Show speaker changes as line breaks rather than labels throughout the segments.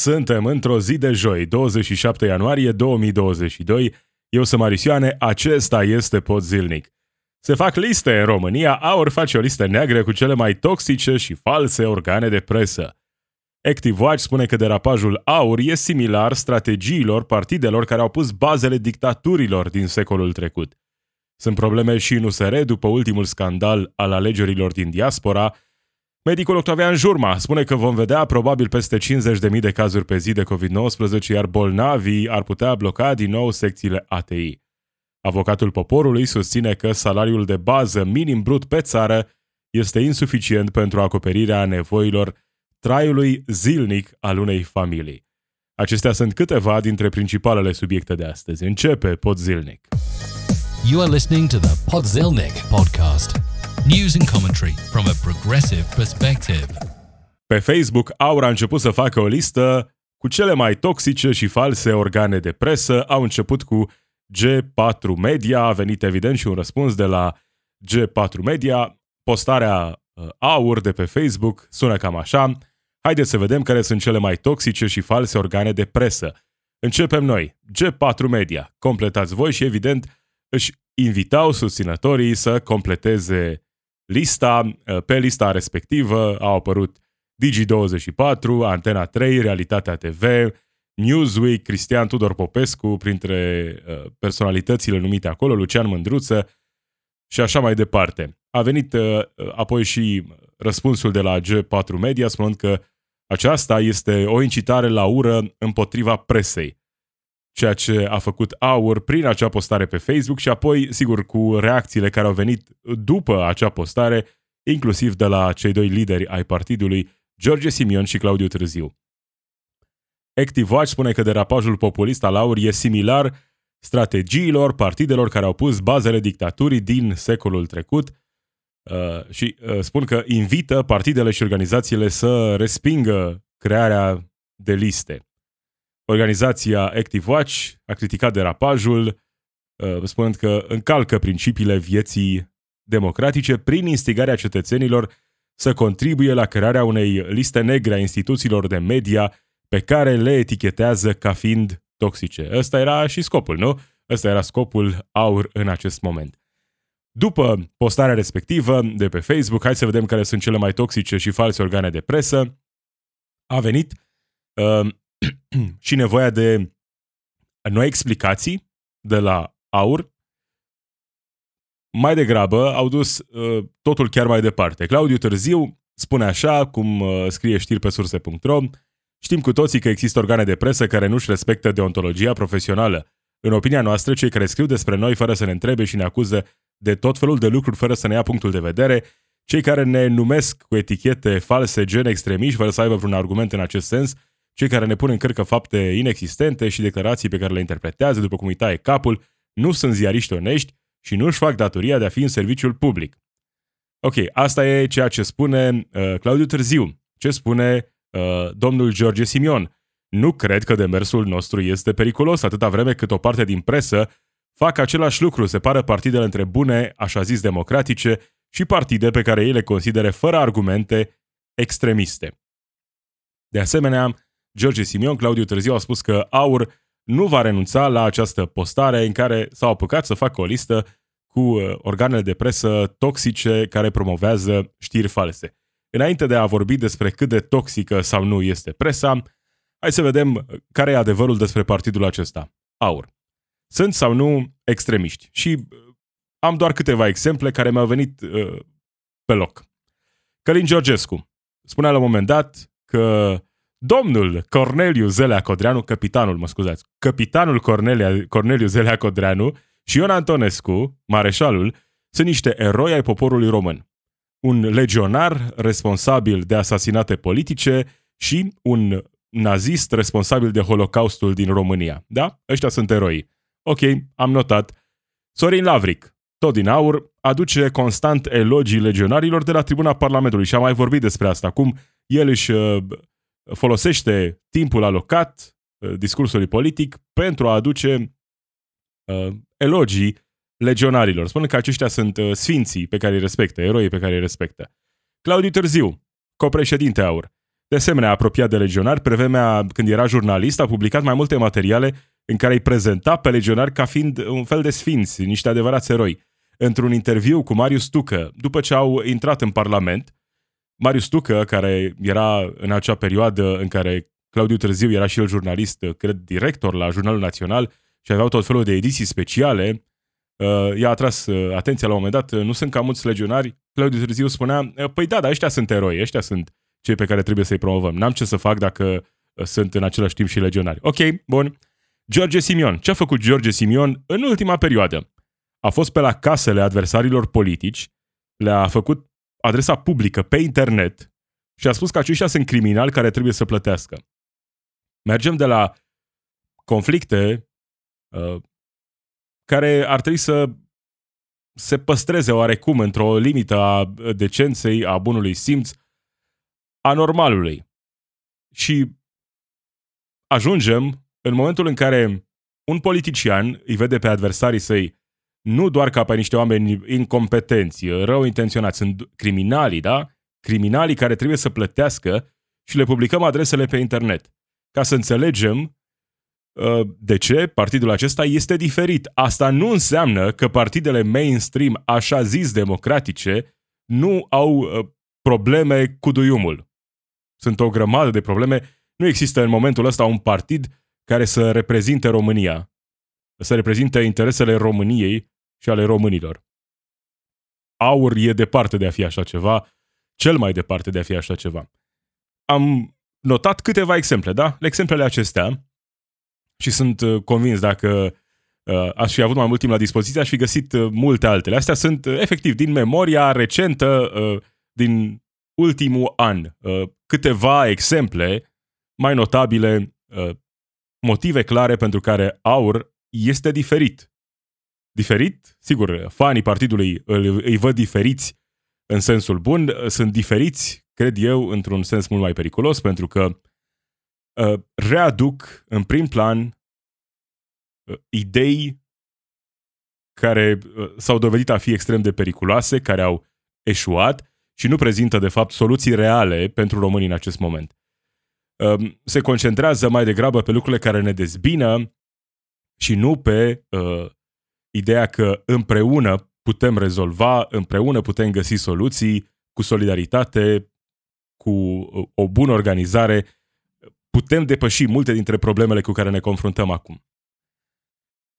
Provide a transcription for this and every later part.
Suntem într-o zi de joi, 27 ianuarie 2022. Eu sunt Marisioane, acesta este Pod Zilnic. Se fac liste în România, Aur face o listă neagră cu cele mai toxice și false organe de presă. Active Watch spune că derapajul Aur e similar strategiilor partidelor care au pus bazele dictaturilor din secolul trecut. Sunt probleme și în USR după ultimul scandal al alegerilor din diaspora, Medicul Octavian Jurma spune că vom vedea probabil peste 50.000 de cazuri pe zi de COVID-19, iar bolnavii ar putea bloca din nou secțiile ATI. Avocatul poporului susține că salariul de bază minim brut pe țară este insuficient pentru acoperirea nevoilor traiului zilnic al unei familii. Acestea sunt câteva dintre principalele subiecte de astăzi. Începe Pod Zilnic.
You are listening to the Podzilnic podcast. News and commentary from a progressive perspective.
Pe Facebook, Aura a început să facă o listă cu cele mai toxice și false organe de presă. Au început cu G4 Media, a venit evident și un răspuns de la G4 Media. Postarea uh, Aur de pe Facebook sună cam așa. Haideți să vedem care sunt cele mai toxice și false organe de presă. Începem noi. G4 Media. Completați voi și evident își invitau susținătorii să completeze lista. Pe lista respectivă au apărut Digi24, Antena 3, Realitatea TV, Newsweek, Cristian Tudor Popescu, printre uh, personalitățile numite acolo, Lucian Mândruță și așa mai departe. A venit uh, apoi și răspunsul de la G4 Media spunând că aceasta este o incitare la ură împotriva presei ceea ce a făcut Aur prin acea postare pe Facebook și apoi, sigur, cu reacțiile care au venit după acea postare, inclusiv de la cei doi lideri ai partidului, George Simion și Claudiu Târziu. Active Watch spune că derapajul populist al Aur e similar strategiilor partidelor care au pus bazele dictaturii din secolul trecut uh, și uh, spun că invită partidele și organizațiile să respingă crearea de liste. Organizația Active Watch a criticat derapajul, uh, spunând că încalcă principiile vieții democratice prin instigarea cetățenilor să contribuie la crearea unei liste negre a instituțiilor de media pe care le etichetează ca fiind toxice. Ăsta era și scopul, nu? Ăsta era scopul aur în acest moment. După postarea respectivă de pe Facebook, hai să vedem care sunt cele mai toxice și false organe de presă, a venit uh, și nevoia de noi explicații de la aur, mai degrabă au dus uh, totul chiar mai departe. Claudiu Târziu spune așa, cum uh, scrie știri pe surse.ro, știm cu toții că există organe de presă care nu-și respectă deontologia profesională. În opinia noastră, cei care scriu despre noi fără să ne întrebe și ne acuză de tot felul de lucruri fără să ne ia punctul de vedere, cei care ne numesc cu etichete false, gen extremiști, fără să aibă vreun argument în acest sens, cei care ne pun în cărcă fapte inexistente și declarații pe care le interpretează după cum îi taie capul, nu sunt ziariști onești și nu își fac datoria de a fi în serviciul public. Ok, asta e ceea ce spune uh, Claudiu Târziu, ce spune uh, domnul George Simion. Nu cred că demersul nostru este periculos atâta vreme cât o parte din presă fac același lucru, separă partidele între bune, așa zis democratice, și partide pe care ei le considere fără argumente extremiste. De asemenea, George Simion, Claudiu Târziu a spus că Aur nu va renunța la această postare în care s-au apucat să facă o listă cu uh, organele de presă toxice care promovează știri false. Înainte de a vorbi despre cât de toxică sau nu este presa, hai să vedem care e adevărul despre partidul acesta, Aur. Sunt sau nu extremiști? Și uh, am doar câteva exemple care mi-au venit uh, pe loc. Călin Georgescu spunea la un moment dat că Domnul Corneliu Zelea Codreanu, capitanul, mă scuzați, capitanul Cornelia, Corneliu Zelea Codreanu și Ion Antonescu, mareșalul, sunt niște eroi ai poporului român. Un legionar responsabil de asasinate politice și un nazist responsabil de Holocaustul din România. Da? Ăștia sunt eroi. Ok, am notat. Sorin Lavric, tot din aur, aduce constant elogii legionarilor de la tribuna Parlamentului și am mai vorbit despre asta, cum el își uh, folosește timpul alocat uh, discursului politic pentru a aduce uh, elogii legionarilor, spunând că aceștia sunt uh, sfinții pe care îi respectă, eroii pe care îi respectă. Claudiu Târziu, copreședinte aur. De asemenea, apropiat de legionari, pe vremea când era jurnalist, a publicat mai multe materiale în care îi prezenta pe legionari ca fiind un fel de sfinți, niște adevărați eroi. Într-un interviu cu Marius Tucă, după ce au intrat în Parlament, Marius Tucă, care era în acea perioadă în care Claudiu Târziu era și el jurnalist, cred, director la Jurnalul Național și aveau tot felul de ediții speciale, uh, i-a atras uh, atenția la un moment dat, nu sunt cam mulți legionari, Claudiu Târziu spunea, păi da, dar ăștia sunt eroi, ăștia sunt cei pe care trebuie să-i promovăm. N-am ce să fac dacă uh, sunt în același timp și legionari. Ok, bun. George Simion. Ce a făcut George Simion în ultima perioadă? A fost pe la casele adversarilor politici, le-a făcut adresa publică pe internet și a spus că aceștia sunt criminali care trebuie să plătească. Mergem de la conflicte uh, care ar trebui să se păstreze oarecum într-o limită a decenței, a bunului simț, a normalului. Și ajungem în momentul în care un politician îi vede pe adversarii săi nu doar ca pe niște oameni incompetenți, rău intenționați, sunt criminalii, da? Criminalii care trebuie să plătească și le publicăm adresele pe internet. Ca să înțelegem uh, de ce partidul acesta este diferit. Asta nu înseamnă că partidele mainstream, așa zis democratice, nu au uh, probleme cu duiumul. Sunt o grămadă de probleme. Nu există în momentul ăsta un partid care să reprezinte România, să reprezinte interesele României și ale românilor. Aur e departe de a fi așa ceva, cel mai departe de a fi așa ceva. Am notat câteva exemple, da? Exemplele acestea și sunt uh, convins dacă uh, aș fi avut mai mult timp la dispoziție, aș fi găsit uh, multe altele. Astea sunt uh, efectiv din memoria recentă, uh, din ultimul an. Uh, câteva exemple mai notabile, uh, motive clare pentru care aur este diferit. Diferit, sigur, fanii partidului îl, îi văd diferiți în sensul bun, sunt diferiți, cred eu, într-un sens mult mai periculos, pentru că uh, readuc în prim plan uh, idei care uh, s-au dovedit a fi extrem de periculoase, care au eșuat și nu prezintă, de fapt, soluții reale pentru românii în acest moment. Um, se concentrează mai degrabă pe lucrurile care ne dezbină și nu pe uh, ideea că împreună putem rezolva, împreună putem găsi soluții cu solidaritate, cu uh, o bună organizare, putem depăși multe dintre problemele cu care ne confruntăm acum.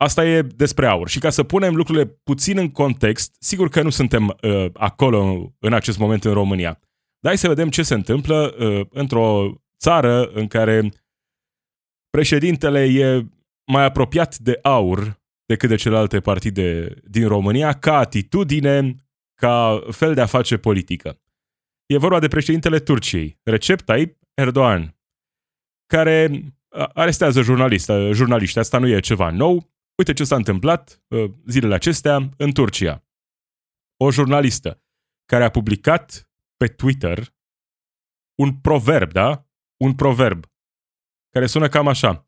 Asta e despre aur. Și ca să punem lucrurile puțin în context, sigur că nu suntem uh, acolo în acest moment în România. Dar hai să vedem ce se întâmplă uh, într-o țară în care președintele e mai apropiat de aur decât de celelalte partide din România, ca atitudine, ca fel de a face politică. E vorba de președintele Turciei, Recep Tayyip Erdogan, care arestează jurnaliști. jurnaliști. Asta nu e ceva nou. Uite ce s-a întâmplat uh, zilele acestea în Turcia. O jurnalistă care a publicat pe Twitter un proverb, da? Un proverb care sună cam așa.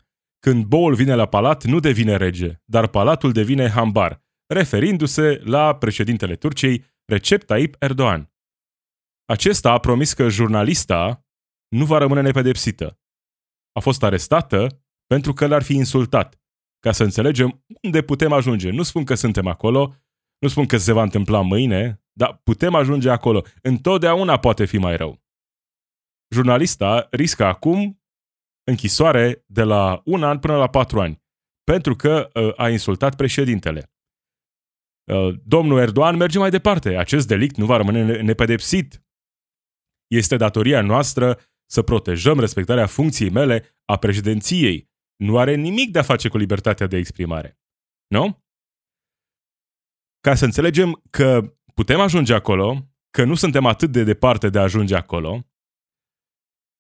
Când boul vine la palat, nu devine rege, dar palatul devine hambar, referindu-se la președintele Turciei, Recep Tayyip Erdogan. Acesta a promis că jurnalista nu va rămâne nepedepsită. A fost arestată pentru că l-ar fi insultat ca să înțelegem unde putem ajunge. Nu spun că suntem acolo, nu spun că se va întâmpla mâine, dar putem ajunge acolo. Întotdeauna poate fi mai rău. Jurnalista riscă acum închisoare de la un an până la patru ani, pentru că uh, a insultat președintele. Uh, domnul Erdogan merge mai departe. Acest delict nu va rămâne nepedepsit. Este datoria noastră să protejăm respectarea funcției mele a președinției nu are nimic de a face cu libertatea de exprimare. Nu? Ca să înțelegem că putem ajunge acolo, că nu suntem atât de departe de a ajunge acolo,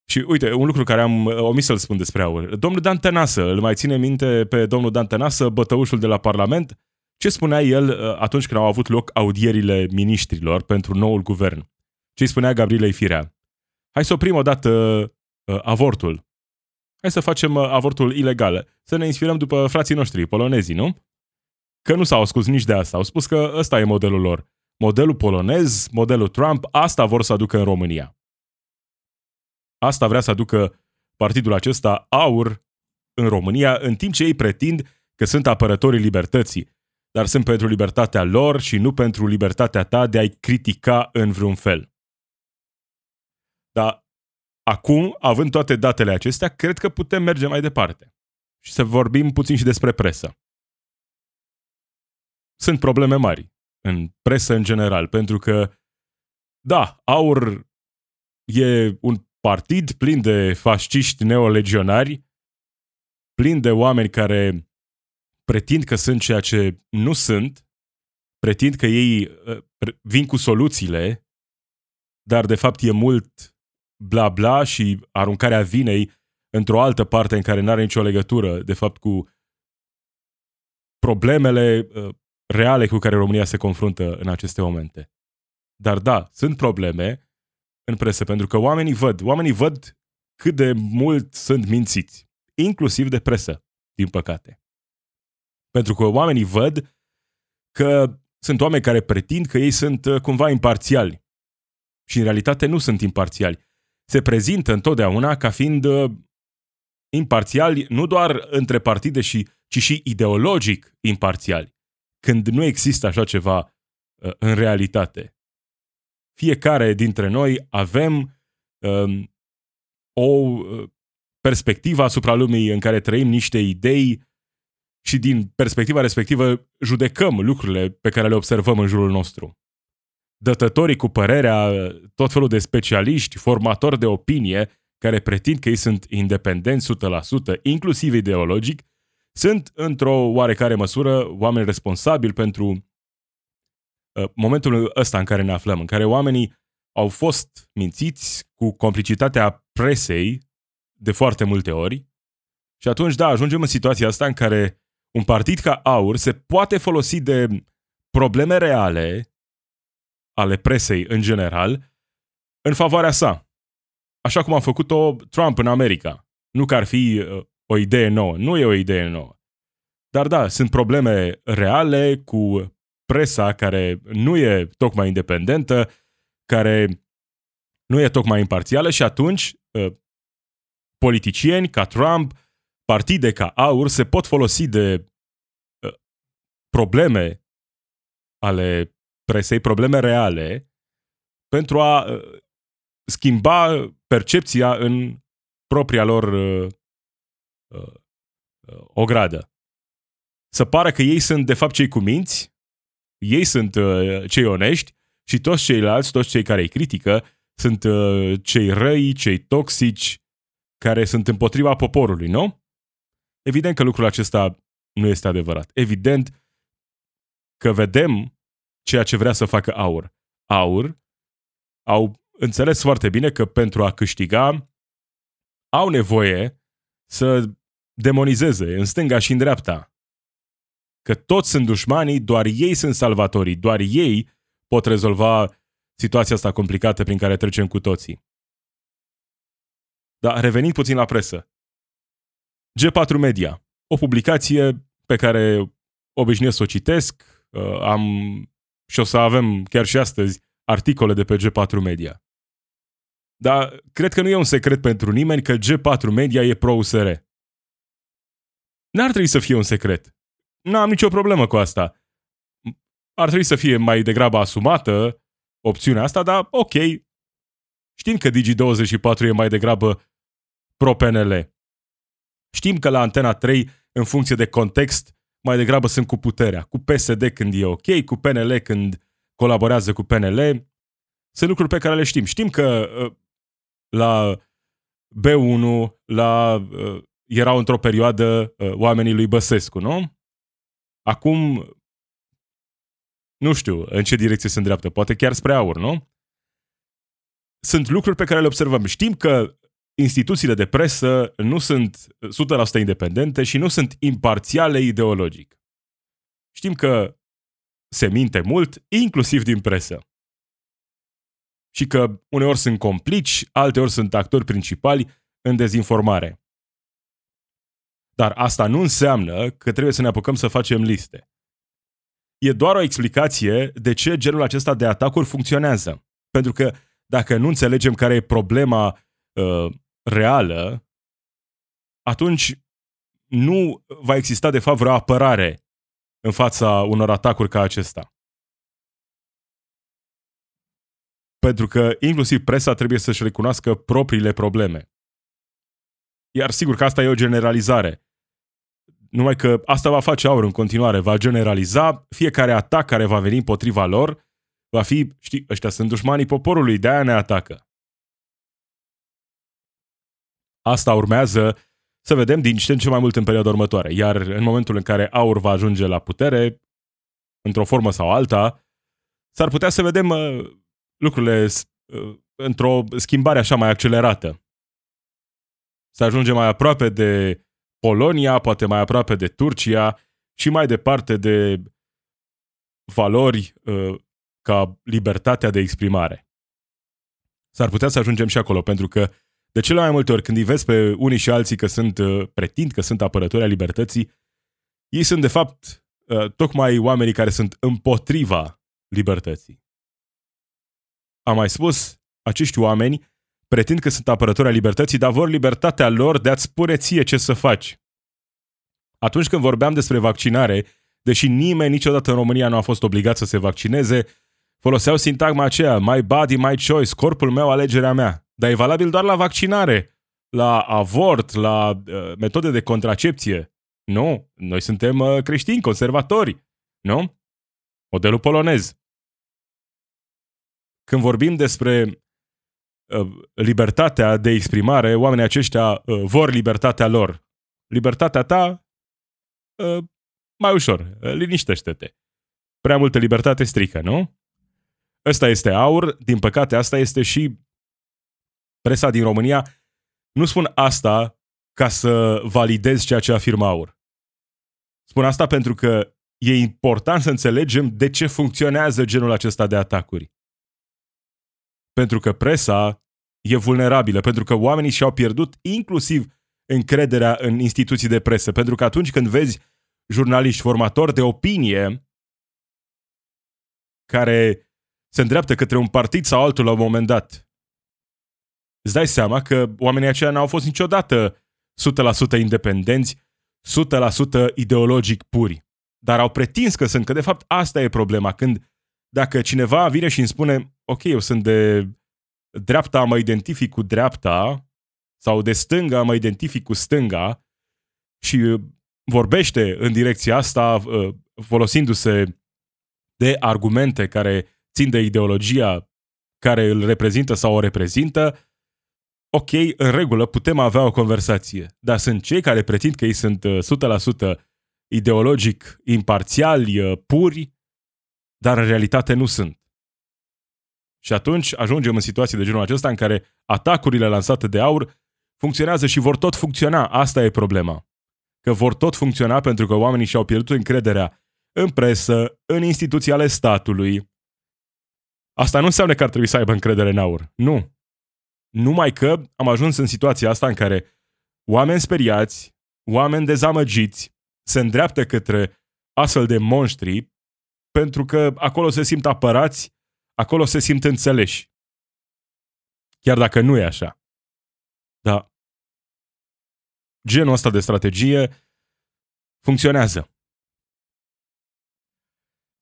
și uite, un lucru care am omis să-l spun despre aur. Domnul Dan Tănasă, îl mai ține minte pe domnul Dan Tănasă, bătăușul de la Parlament? Ce spunea el uh, atunci când au avut loc audierile miniștrilor pentru noul guvern? Ce spunea Gabrielei Firea? Hai să oprim odată uh, avortul. Hai să facem uh, avortul ilegal. Să ne inspirăm după frații noștri, polonezii, nu? Că nu s-au ascuns nici de asta. Au spus că ăsta e modelul lor. Modelul polonez, modelul Trump, asta vor să aducă în România. Asta vrea să aducă partidul acesta aur în România, în timp ce ei pretind că sunt apărătorii libertății, dar sunt pentru libertatea lor și nu pentru libertatea ta de a-i critica în vreun fel. Dar acum, având toate datele acestea, cred că putem merge mai departe și să vorbim puțin și despre presă. Sunt probleme mari în presă în general, pentru că, da, aur e un partid plin de fasciști neolegionari, plin de oameni care pretind că sunt ceea ce nu sunt, pretind că ei uh, vin cu soluțiile, dar de fapt e mult bla bla și aruncarea vinei într-o altă parte în care nu are nicio legătură, de fapt, cu problemele uh, reale cu care România se confruntă în aceste momente. Dar da, sunt probleme în presă, pentru că oamenii văd, oamenii văd cât de mult sunt mințiți, inclusiv de presă, din păcate. Pentru că oamenii văd că sunt oameni care pretind că ei sunt uh, cumva imparțiali. Și în realitate nu sunt imparțiali. Se prezintă întotdeauna ca fiind uh, imparțiali nu doar între partide, și, ci și ideologic imparțiali. Când nu există așa ceva uh, în realitate. Fiecare dintre noi avem um, o perspectivă asupra lumii în care trăim niște idei și din perspectiva respectivă judecăm lucrurile pe care le observăm în jurul nostru. Dătătorii cu părerea, tot felul de specialiști, formatori de opinie, care pretind că ei sunt independenți 100%, inclusiv ideologic, sunt într-o oarecare măsură oameni responsabili pentru uh, momentul ăsta în care ne aflăm, în care oamenii au fost mințiți cu complicitatea presei de foarte multe ori și atunci, da, ajungem în situația asta în care un partid ca AUR se poate folosi de probleme reale ale presei în general în favoarea sa. Așa cum a făcut-o Trump în America. Nu că ar fi uh, o idee nouă. Nu e o idee nouă. Dar da, sunt probleme reale cu presa care nu e tocmai independentă, care nu e tocmai imparțială și atunci uh, politicieni ca Trump partide ca AUR se pot folosi de uh, probleme ale presei, probleme reale, pentru a uh, schimba percepția în propria lor uh, uh, ogradă. Să pară că ei sunt de fapt cei cu minți, ei sunt uh, cei onești și toți ceilalți, toți cei care îi critică, sunt uh, cei răi, cei toxici, care sunt împotriva poporului, nu? Evident că lucrul acesta nu este adevărat. Evident că vedem ceea ce vrea să facă aur. Aur au înțeles foarte bine că pentru a câștiga au nevoie să demonizeze în stânga și în dreapta. Că toți sunt dușmanii, doar ei sunt salvatorii, doar ei pot rezolva situația asta complicată prin care trecem cu toții. Dar revenind puțin la presă. G4 Media, o publicație pe care obișnuiesc să o citesc, uh, am și o să avem chiar și astăzi articole de pe G4 Media. Dar cred că nu e un secret pentru nimeni că G4 Media e pro-USR. N-ar trebui să fie un secret. N-am nicio problemă cu asta. Ar trebui să fie mai degrabă asumată opțiunea asta, dar ok. Știm că Digi24 e mai degrabă pro-PNL. Știm că la Antena 3, în funcție de context, mai degrabă sunt cu puterea. Cu PSD când e ok, cu PNL când colaborează cu PNL. Sunt lucruri pe care le știm. Știm că uh, la B1 la, uh, erau într-o perioadă uh, oamenii lui Băsescu, nu? Acum, nu știu în ce direcție se îndreaptă, poate chiar spre aur, nu? Sunt lucruri pe care le observăm. Știm că instituțiile de presă nu sunt 100% independente și nu sunt imparțiale ideologic. Știm că se minte mult, inclusiv din presă. Și că uneori sunt complici, alteori sunt actori principali în dezinformare. Dar asta nu înseamnă că trebuie să ne apucăm să facem liste. E doar o explicație de ce genul acesta de atacuri funcționează. Pentru că dacă nu înțelegem care e problema uh, reală, atunci nu va exista de fapt vreo apărare în fața unor atacuri ca acesta. Pentru că inclusiv presa trebuie să-și recunoască propriile probleme. Iar sigur că asta e o generalizare. Numai că asta va face aur în continuare, va generaliza fiecare atac care va veni împotriva lor, va fi, știi, ăștia sunt dușmanii poporului, de-aia ne atacă. Asta urmează să vedem din ce în ce mai mult în perioada următoare. Iar în momentul în care aur va ajunge la putere, într-o formă sau alta, s-ar putea să vedem uh, lucrurile uh, într-o schimbare așa mai accelerată. Să ajungem mai aproape de Polonia, poate mai aproape de Turcia și mai departe de valori uh, ca libertatea de exprimare. S-ar putea să ajungem și acolo, pentru că de cele mai multe ori când îi vezi pe unii și alții că sunt, uh, pretind că sunt apărători a libertății, ei sunt de fapt uh, tocmai oamenii care sunt împotriva libertății. Am mai spus, acești oameni pretind că sunt apărători a libertății, dar vor libertatea lor de a-ți spune ție ce să faci. Atunci când vorbeam despre vaccinare, deși nimeni niciodată în România nu a fost obligat să se vaccineze, foloseau sintagma aceea, my body, my choice, corpul meu, alegerea mea. Dar e valabil doar la vaccinare, la avort, la uh, metode de contracepție. Nu, noi suntem uh, creștini, conservatori, nu? Modelul polonez. Când vorbim despre uh, libertatea de exprimare, oamenii aceștia uh, vor libertatea lor. Libertatea ta, uh, mai ușor, uh, liniștește-te. Prea multă libertate strică, nu? Ăsta este aur, din păcate asta este și presa din România. Nu spun asta ca să validez ceea ce afirmă aur. Spun asta pentru că e important să înțelegem de ce funcționează genul acesta de atacuri. Pentru că presa e vulnerabilă, pentru că oamenii și-au pierdut inclusiv încrederea în instituții de presă, pentru că atunci când vezi jurnaliști formatori de opinie care se îndreaptă către un partid sau altul la un moment dat. Îți dai seama că oamenii aceia n-au fost niciodată 100% independenți, 100% ideologic puri. Dar au pretins că sunt, că de fapt asta e problema. Când dacă cineva vine și îmi spune, ok, eu sunt de dreapta, mă identific cu dreapta, sau de stânga, mă identific cu stânga, și vorbește în direcția asta, uh, folosindu-se de argumente care țin de ideologia care îl reprezintă sau o reprezintă, ok, în regulă, putem avea o conversație. Dar sunt cei care pretind că ei sunt 100% uh, ideologic imparțiali, uh, puri, dar în realitate nu sunt. Și atunci ajungem în situații de genul acesta în care atacurile lansate de aur funcționează și vor tot funcționa. Asta e problema. Că vor tot funcționa pentru că oamenii și-au pierdut încrederea în presă, în instituții ale statului, Asta nu înseamnă că ar trebui să aibă încredere în aur. Nu. Numai că am ajuns în situația asta în care oameni speriați, oameni dezamăgiți, se îndreaptă către astfel de monștri pentru că acolo se simt apărați, acolo se simt înțeleși. Chiar dacă nu e așa. Dar genul ăsta de strategie funcționează.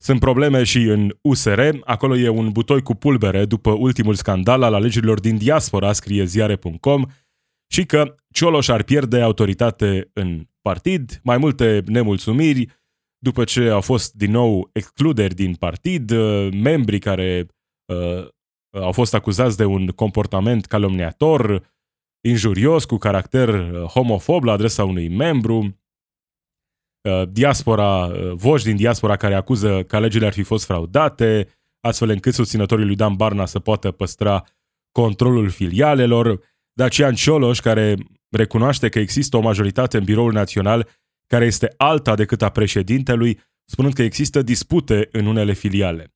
Sunt probleme și în USR, acolo e un butoi cu pulbere după ultimul scandal al alegerilor din diaspora, scrie ziare.com, și că Cioloș ar pierde autoritate în partid, mai multe nemulțumiri, după ce au fost din nou excluderi din partid, uh, membri care uh, au fost acuzați de un comportament calomniator, injurios, cu caracter uh, homofob la adresa unui membru, Uh, diaspora, uh, voci din diaspora care acuză că alegerile ar fi fost fraudate, astfel încât susținătorii lui Dan Barna să poată păstra controlul filialelor, Dacian Cioloș, care recunoaște că există o majoritate în biroul național care este alta decât a președintelui, spunând că există dispute în unele filiale.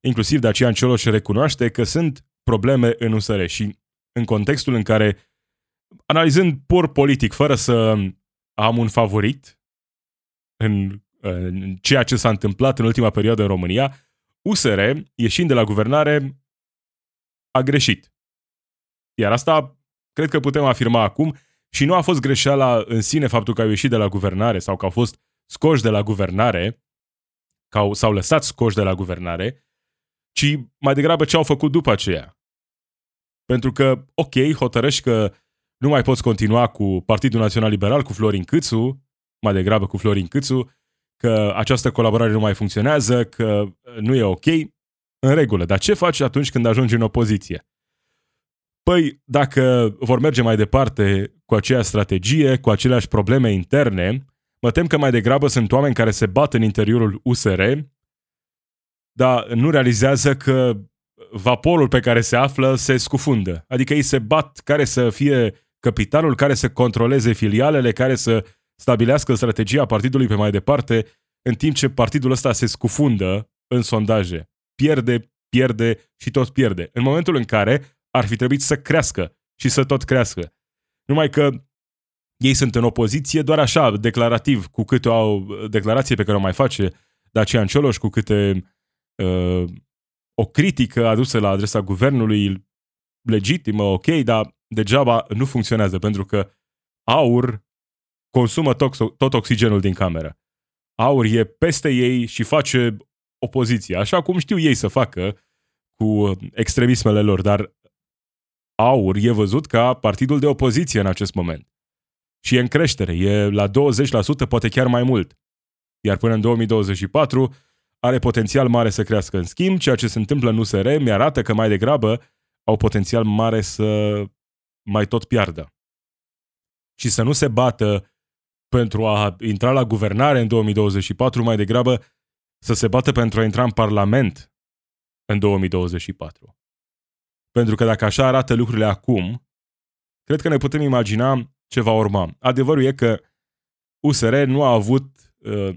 Inclusiv Dacian Cioloș recunoaște că sunt probleme în USR și în contextul în care, analizând pur politic, fără să am un favorit, în, în ceea ce s-a întâmplat în ultima perioadă în România, USR, ieșind de la guvernare, a greșit. Iar asta cred că putem afirma acum, și nu a fost greșeala în sine faptul că au ieșit de la guvernare sau că au fost scoși de la guvernare, că au, s-au lăsat scoși de la guvernare, ci mai degrabă ce au făcut după aceea. Pentru că, ok, hotărăști că nu mai poți continua cu Partidul Național Liberal, cu Florin Câțu, mai degrabă cu Florin Câțu, că această colaborare nu mai funcționează, că nu e ok, în regulă. Dar ce faci atunci când ajungi în opoziție? Păi, dacă vor merge mai departe cu aceeași strategie, cu aceleași probleme interne, mă tem că mai degrabă sunt oameni care se bat în interiorul USR, dar nu realizează că vaporul pe care se află se scufundă. Adică ei se bat care să fie capitalul, care să controleze filialele, care să stabilească strategia partidului pe mai departe, în timp ce partidul ăsta se scufundă în sondaje. Pierde, pierde și tot pierde. În momentul în care ar fi trebuit să crească și să tot crească. Numai că ei sunt în opoziție doar așa, declarativ, cu câte o declarație pe care o mai face Dacian Cioloș, cu câte uh, o critică adusă la adresa guvernului legitimă, ok, dar degeaba nu funcționează, pentru că aur consumă tot, tot oxigenul din cameră. Aur e peste ei și face opoziție, așa cum știu ei să facă cu extremismele lor, dar aur e văzut ca partidul de opoziție în acest moment. Și e în creștere, e la 20%, poate chiar mai mult. Iar până în 2024 are potențial mare să crească. În schimb, ceea ce se întâmplă în USR mi-arată că mai degrabă au potențial mare să mai tot piardă. Și să nu se bată pentru a intra la guvernare în 2024, mai degrabă să se bată pentru a intra în Parlament în 2024. Pentru că dacă așa arată lucrurile acum, cred că ne putem imagina ce va urma. Adevărul e că USR nu a avut, uh,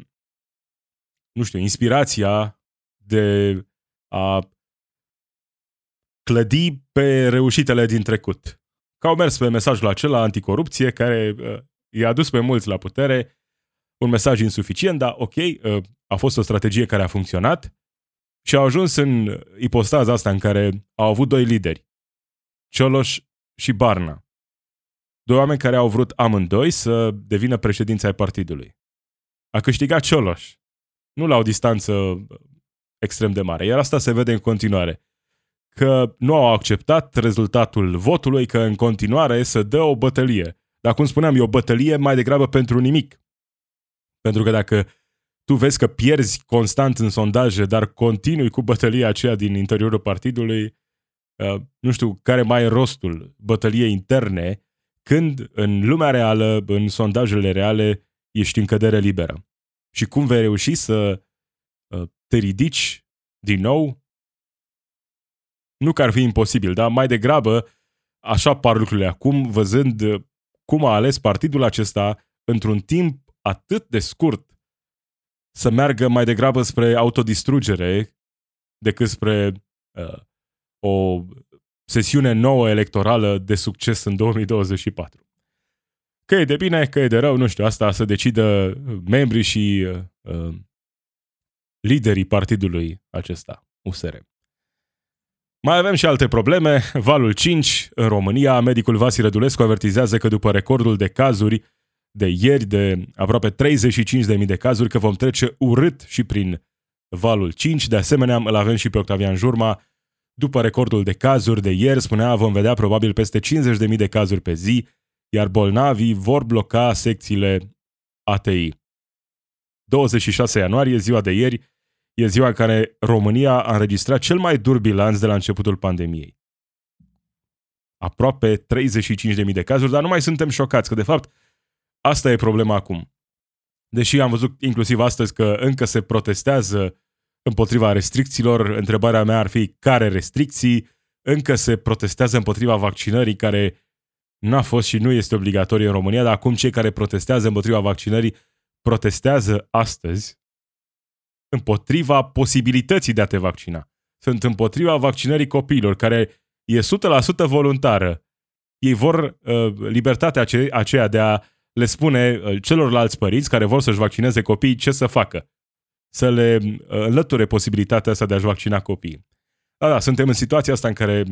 nu știu, inspirația de a clădi pe reușitele din trecut. Că au mers pe mesajul acela anticorupție care uh, i-a dus pe mulți la putere, un mesaj insuficient, dar ok, uh, a fost o strategie care a funcționat și au ajuns în ipostaza asta în care au avut doi lideri, Cioloș și Barna. Doi oameni care au vrut amândoi să devină președinți ai partidului. A câștigat Cioloș, nu la o distanță uh, extrem de mare, iar asta se vede în continuare. Că nu au acceptat rezultatul votului, că în continuare se dă o bătălie. Dar cum spuneam, e o bătălie mai degrabă pentru nimic. Pentru că dacă tu vezi că pierzi constant în sondaje, dar continui cu bătălia aceea din interiorul partidului, uh, nu știu care mai e rostul bătăliei interne, când în lumea reală, în sondajele reale, ești în cădere liberă. Și cum vei reuși să uh, te ridici din nou? Nu că ar fi imposibil, dar mai degrabă așa par lucrurile acum, văzând cum a ales partidul acesta într-un timp atât de scurt să meargă mai degrabă spre autodistrugere decât spre uh, o sesiune nouă electorală de succes în 2024. Că e de bine, că e de rău, nu știu, asta să decidă membrii și uh, uh liderii partidului acesta, USR. Mai avem și alte probleme. Valul 5 în România, medicul Vasile Rădulescu avertizează că după recordul de cazuri de ieri de aproape 35.000 de cazuri, că vom trece urât și prin valul 5. De asemenea, îl avem și pe Octavian Jurma. După recordul de cazuri de ieri, spunea, vom vedea probabil peste 50.000 de cazuri pe zi, iar bolnavii vor bloca secțiile ATI. 26 ianuarie, ziua de ieri, e ziua în care România a înregistrat cel mai dur bilanț de la începutul pandemiei. Aproape 35.000 de cazuri, dar nu mai suntem șocați, că de fapt asta e problema acum. Deși am văzut inclusiv astăzi că încă se protestează împotriva restricțiilor, întrebarea mea ar fi care restricții, încă se protestează împotriva vaccinării care n-a fost și nu este obligatorie în România, dar acum cei care protestează împotriva vaccinării protestează astăzi împotriva posibilității de a te vaccina. Sunt împotriva vaccinării copiilor, care e 100% voluntară. Ei vor uh, libertatea ace- aceea de a le spune uh, celorlalți părinți care vor să-și vaccineze copiii ce să facă. Să le uh, înlăture posibilitatea asta de a-și vaccina copiii. Da, da, suntem în situația asta în care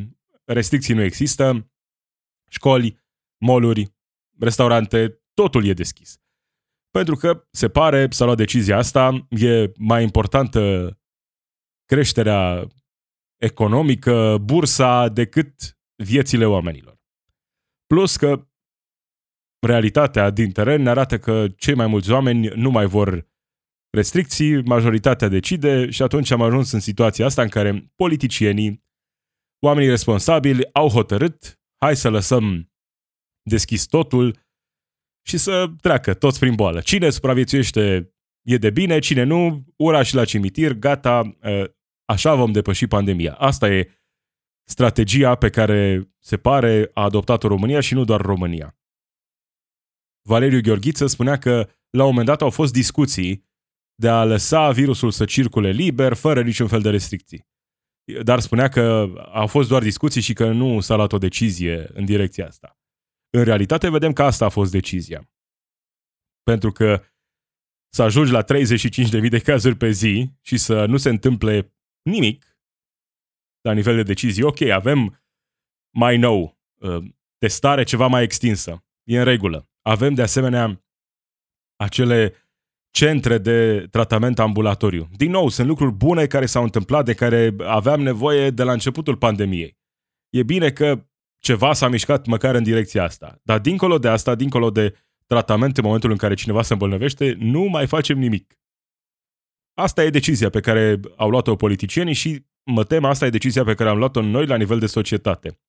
restricții nu există, Școli, moluri, restaurante, totul e deschis. Pentru că se pare, s-a luat decizia asta, e mai importantă creșterea economică, bursa, decât viețile oamenilor. Plus că realitatea din teren ne arată că cei mai mulți oameni nu mai vor restricții, majoritatea decide și atunci am ajuns în situația asta în care politicienii, oamenii responsabili au hotărât, hai să lăsăm deschis totul și să treacă toți prin boală. Cine supraviețuiește e de bine, cine nu, ura și la cimitir, gata, așa vom depăși pandemia. Asta e strategia pe care se pare a adoptat-o România și nu doar România. Valeriu Gheorghiță spunea că la un moment dat au fost discuții de a lăsa virusul să circule liber, fără niciun fel de restricții. Dar spunea că au fost doar discuții și că nu s-a luat o decizie în direcția asta. În realitate vedem că asta a fost decizia. Pentru că să ajungi la 35.000 de cazuri pe zi și să nu se întâmple nimic la nivel de decizii. Ok, avem mai nou uh, testare ceva mai extinsă. E în regulă. Avem de asemenea acele centre de tratament ambulatoriu. Din nou, sunt lucruri bune care s-au întâmplat, de care aveam nevoie de la începutul pandemiei. E bine că ceva s-a mișcat măcar în direcția asta. Dar dincolo de asta, dincolo de tratament în momentul în care cineva se îmbolnăvește, nu mai facem nimic. Asta e decizia pe care au luat-o politicienii și mă tem, asta e decizia pe care am luat-o noi la nivel de societate.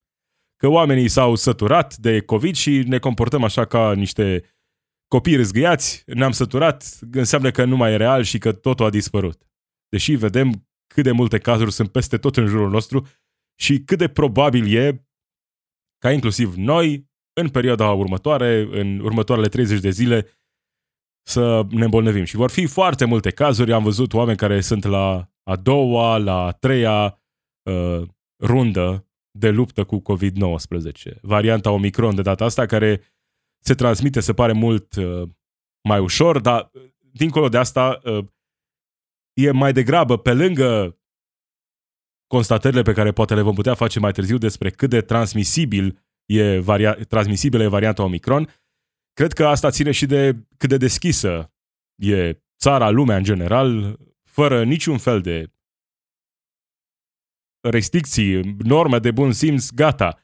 Că oamenii s-au săturat de COVID și ne comportăm așa ca niște copii râzgâiați, ne-am săturat, înseamnă că nu mai e real și că totul a dispărut. Deși vedem cât de multe cazuri sunt peste tot în jurul nostru și cât de probabil e ca inclusiv noi, în perioada următoare, în următoarele 30 de zile, să ne îmbolnăvim. Și vor fi foarte multe cazuri. Am văzut oameni care sunt la a doua, la a treia uh, rundă de luptă cu COVID-19. Varianta Omicron de data asta, care se transmite, se pare mult uh, mai ușor, dar uh, dincolo de asta uh, e mai degrabă pe lângă constatările pe care poate le vom putea face mai târziu despre cât de transmisibil e varia- transmisibilă e varianta Omicron, cred că asta ține și de cât de deschisă e țara, lumea în general, fără niciun fel de restricții, norme de bun simț, gata.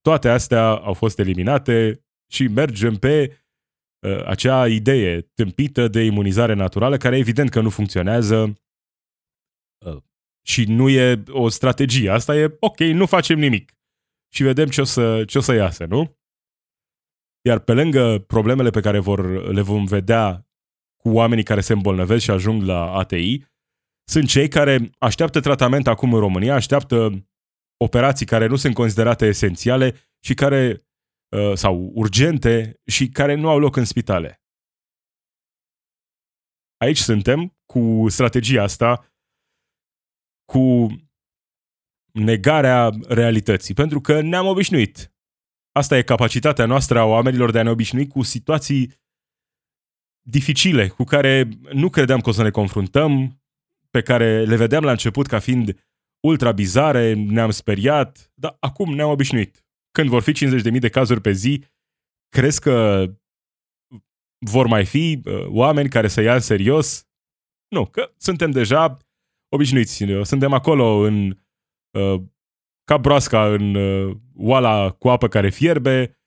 Toate astea au fost eliminate, și mergem pe uh, acea idee tâmpită de imunizare naturală, care evident că nu funcționează uh, și nu e o strategie. Asta e, ok, nu facem nimic și vedem ce o să, ce o să iasă, nu? Iar pe lângă problemele pe care vor, le vom vedea cu oamenii care se îmbolnăvesc și ajung la ATI, sunt cei care așteaptă tratament acum în România, așteaptă operații care nu sunt considerate esențiale și care Uh, sau urgente și care nu au loc în spitale. Aici suntem cu strategia asta, cu negarea realității, pentru că ne-am obișnuit. Asta e capacitatea noastră a oamenilor de a ne obișnui cu situații dificile, cu care nu credeam că o să ne confruntăm, pe care le vedeam la început ca fiind ultra bizare, ne-am speriat, dar acum ne-am obișnuit când vor fi 50.000 de cazuri pe zi, crezi că vor mai fi uh, oameni care să ia în serios? Nu, că suntem deja obișnuiți. Suntem acolo în uh, ca broasca în uh, oala cu apă care fierbe,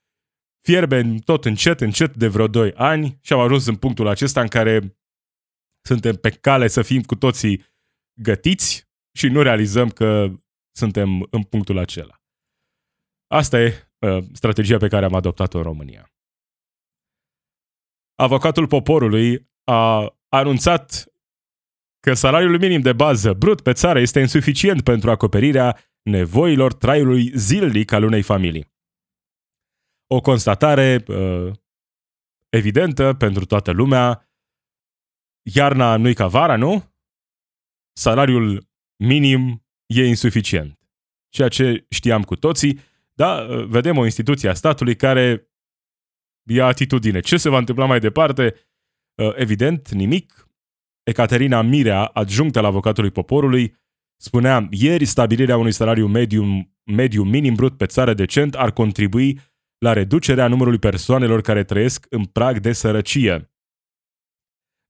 fierbe tot încet, încet de vreo 2 ani și am ajuns în punctul acesta în care suntem pe cale să fim cu toții gătiți și nu realizăm că suntem în punctul acela. Asta e uh, strategia pe care am adoptat-o în România. Avocatul poporului a anunțat că salariul minim de bază brut pe țară este insuficient pentru acoperirea nevoilor traiului zilnic al unei familii. O constatare uh, evidentă pentru toată lumea. Iarna nu-i ca vara, nu? Salariul minim e insuficient. Ceea ce știam cu toții, da? Vedem o instituție a statului care ia atitudine. Ce se va întâmpla mai departe? Uh, evident, nimic. Ecaterina Mirea, adjunctă la avocatului poporului, spunea, ieri stabilirea unui salariu mediu, mediu minim brut pe țară decent ar contribui la reducerea numărului persoanelor care trăiesc în prag de sărăcie.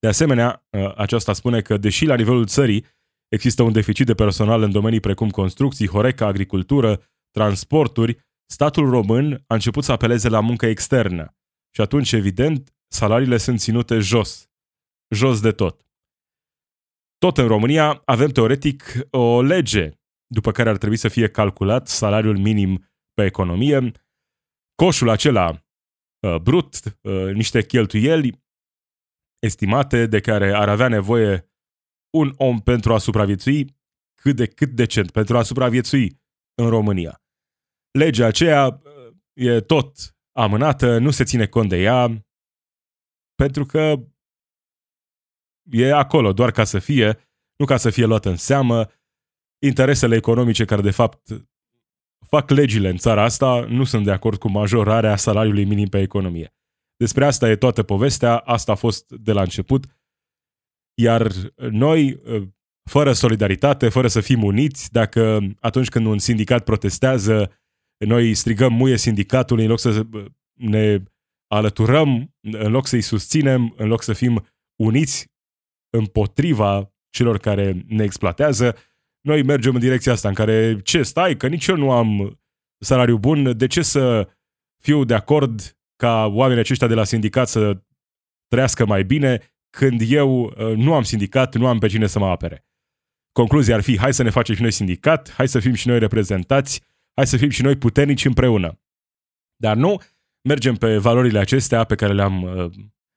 De asemenea, uh, aceasta spune că, deși la nivelul țării există un deficit de personal în domenii precum construcții, horeca, agricultură, transporturi, statul român a început să apeleze la muncă externă. Și atunci, evident, salariile sunt ținute jos, jos de tot. Tot în România avem teoretic o lege după care ar trebui să fie calculat salariul minim pe economie, coșul acela uh, brut, uh, niște cheltuieli estimate de care ar avea nevoie un om pentru a supraviețui cât de cât decent, pentru a supraviețui în România. Legea aceea uh, e tot amânată, nu se ține cont de ea, pentru că e acolo doar ca să fie, nu ca să fie luată în seamă. Interesele economice care de fapt fac legile în țara asta nu sunt de acord cu majorarea salariului minim pe economie. Despre asta e toată povestea, asta a fost de la început, iar noi, fără solidaritate, fără să fim uniți, dacă atunci când un sindicat protestează, noi strigăm muie sindicatului în loc să ne alăturăm, în loc să-i susținem, în loc să fim uniți împotriva celor care ne exploatează, noi mergem în direcția asta în care ce stai, că nici eu nu am salariu bun, de ce să fiu de acord ca oamenii aceștia de la sindicat să trăiască mai bine când eu uh, nu am sindicat, nu am pe cine să mă apere. Concluzia ar fi, hai să ne facem și noi sindicat, hai să fim și noi reprezentați, hai să fim și noi puternici împreună. Dar nu mergem pe valorile acestea pe care le-am uh,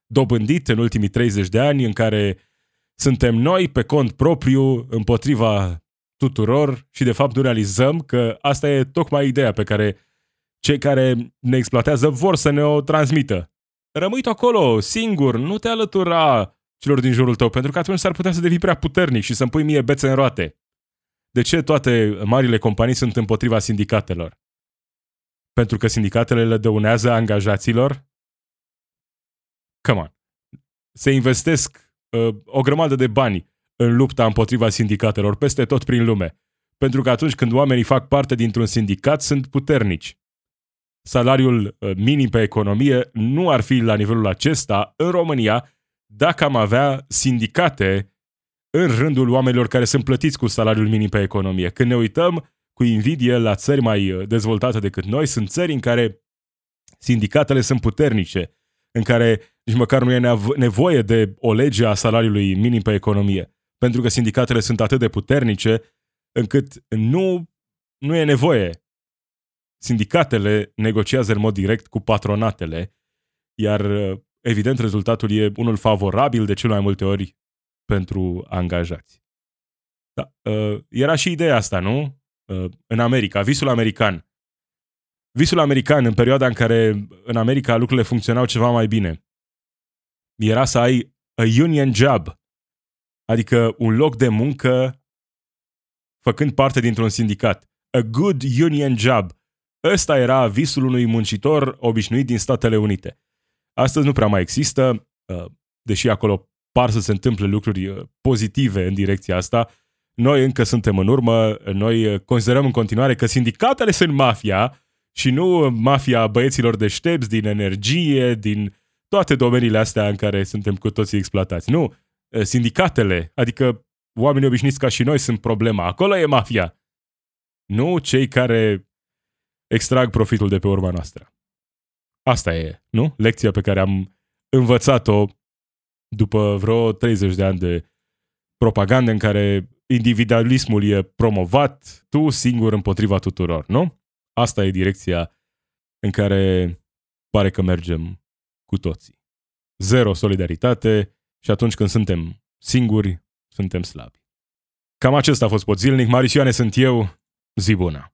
dobândit în ultimii 30 de ani, în care suntem noi pe cont propriu împotriva tuturor și de fapt nu realizăm că asta e tocmai ideea pe care cei care ne exploatează vor să ne o transmită. Rămâi tu acolo, singur, nu te alătura celor din jurul tău, pentru că atunci s-ar putea să devii prea puternic și să-mi pui mie bețe în roate. De ce toate marile companii sunt împotriva sindicatelor? Pentru că sindicatele le dăunează angajaților? Come on. Se investesc uh, o grămadă de bani în lupta împotriva sindicatelor peste tot prin lume. Pentru că atunci când oamenii fac parte dintr-un sindicat, sunt puternici. Salariul uh, minim pe economie nu ar fi la nivelul acesta în România dacă am avea sindicate în rândul oamenilor care sunt plătiți cu salariul minim pe economie. Când ne uităm cu invidie la țări mai uh, dezvoltate decât noi, sunt țări în care sindicatele sunt puternice, în care nici măcar nu e nevoie de o lege a salariului minim pe economie pentru că sindicatele sunt atât de puternice încât nu, nu e nevoie. Sindicatele negociază în mod direct cu patronatele, iar evident rezultatul e unul favorabil de cel mai multe ori pentru angajați. Da, uh, era și ideea asta, nu? Uh, în America, visul american. Visul american în perioada în care în America lucrurile funcționau ceva mai bine era să ai a union job, adică un loc de muncă făcând parte dintr-un sindicat. A good union job. Ăsta era visul unui muncitor obișnuit din Statele Unite. Astăzi nu prea mai există, uh, deși acolo par să se întâmple lucruri uh, pozitive în direcția asta. Noi încă suntem în urmă, noi uh, considerăm în continuare că sindicatele sunt mafia și nu mafia băieților deștepți din energie, din toate domeniile astea în care suntem cu toții exploatați. Nu, Eh, sindicatele, adică oamenii obișnuiți ca și noi sunt problema. Acolo e mafia. Nu cei care extrag profitul de pe urma noastră. Asta e, nu? Lecția pe care am învățat-o după vreo 30 de ani de propagandă în care individualismul e promovat, tu singur împotriva tuturor, nu? Asta e direcția în care pare că mergem cu toții. Zero solidaritate, și atunci când suntem singuri, suntem slabi. Cam acesta a fost pot zilnic. Marisioane sunt eu. Zi bună!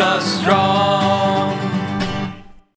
Jesus strong.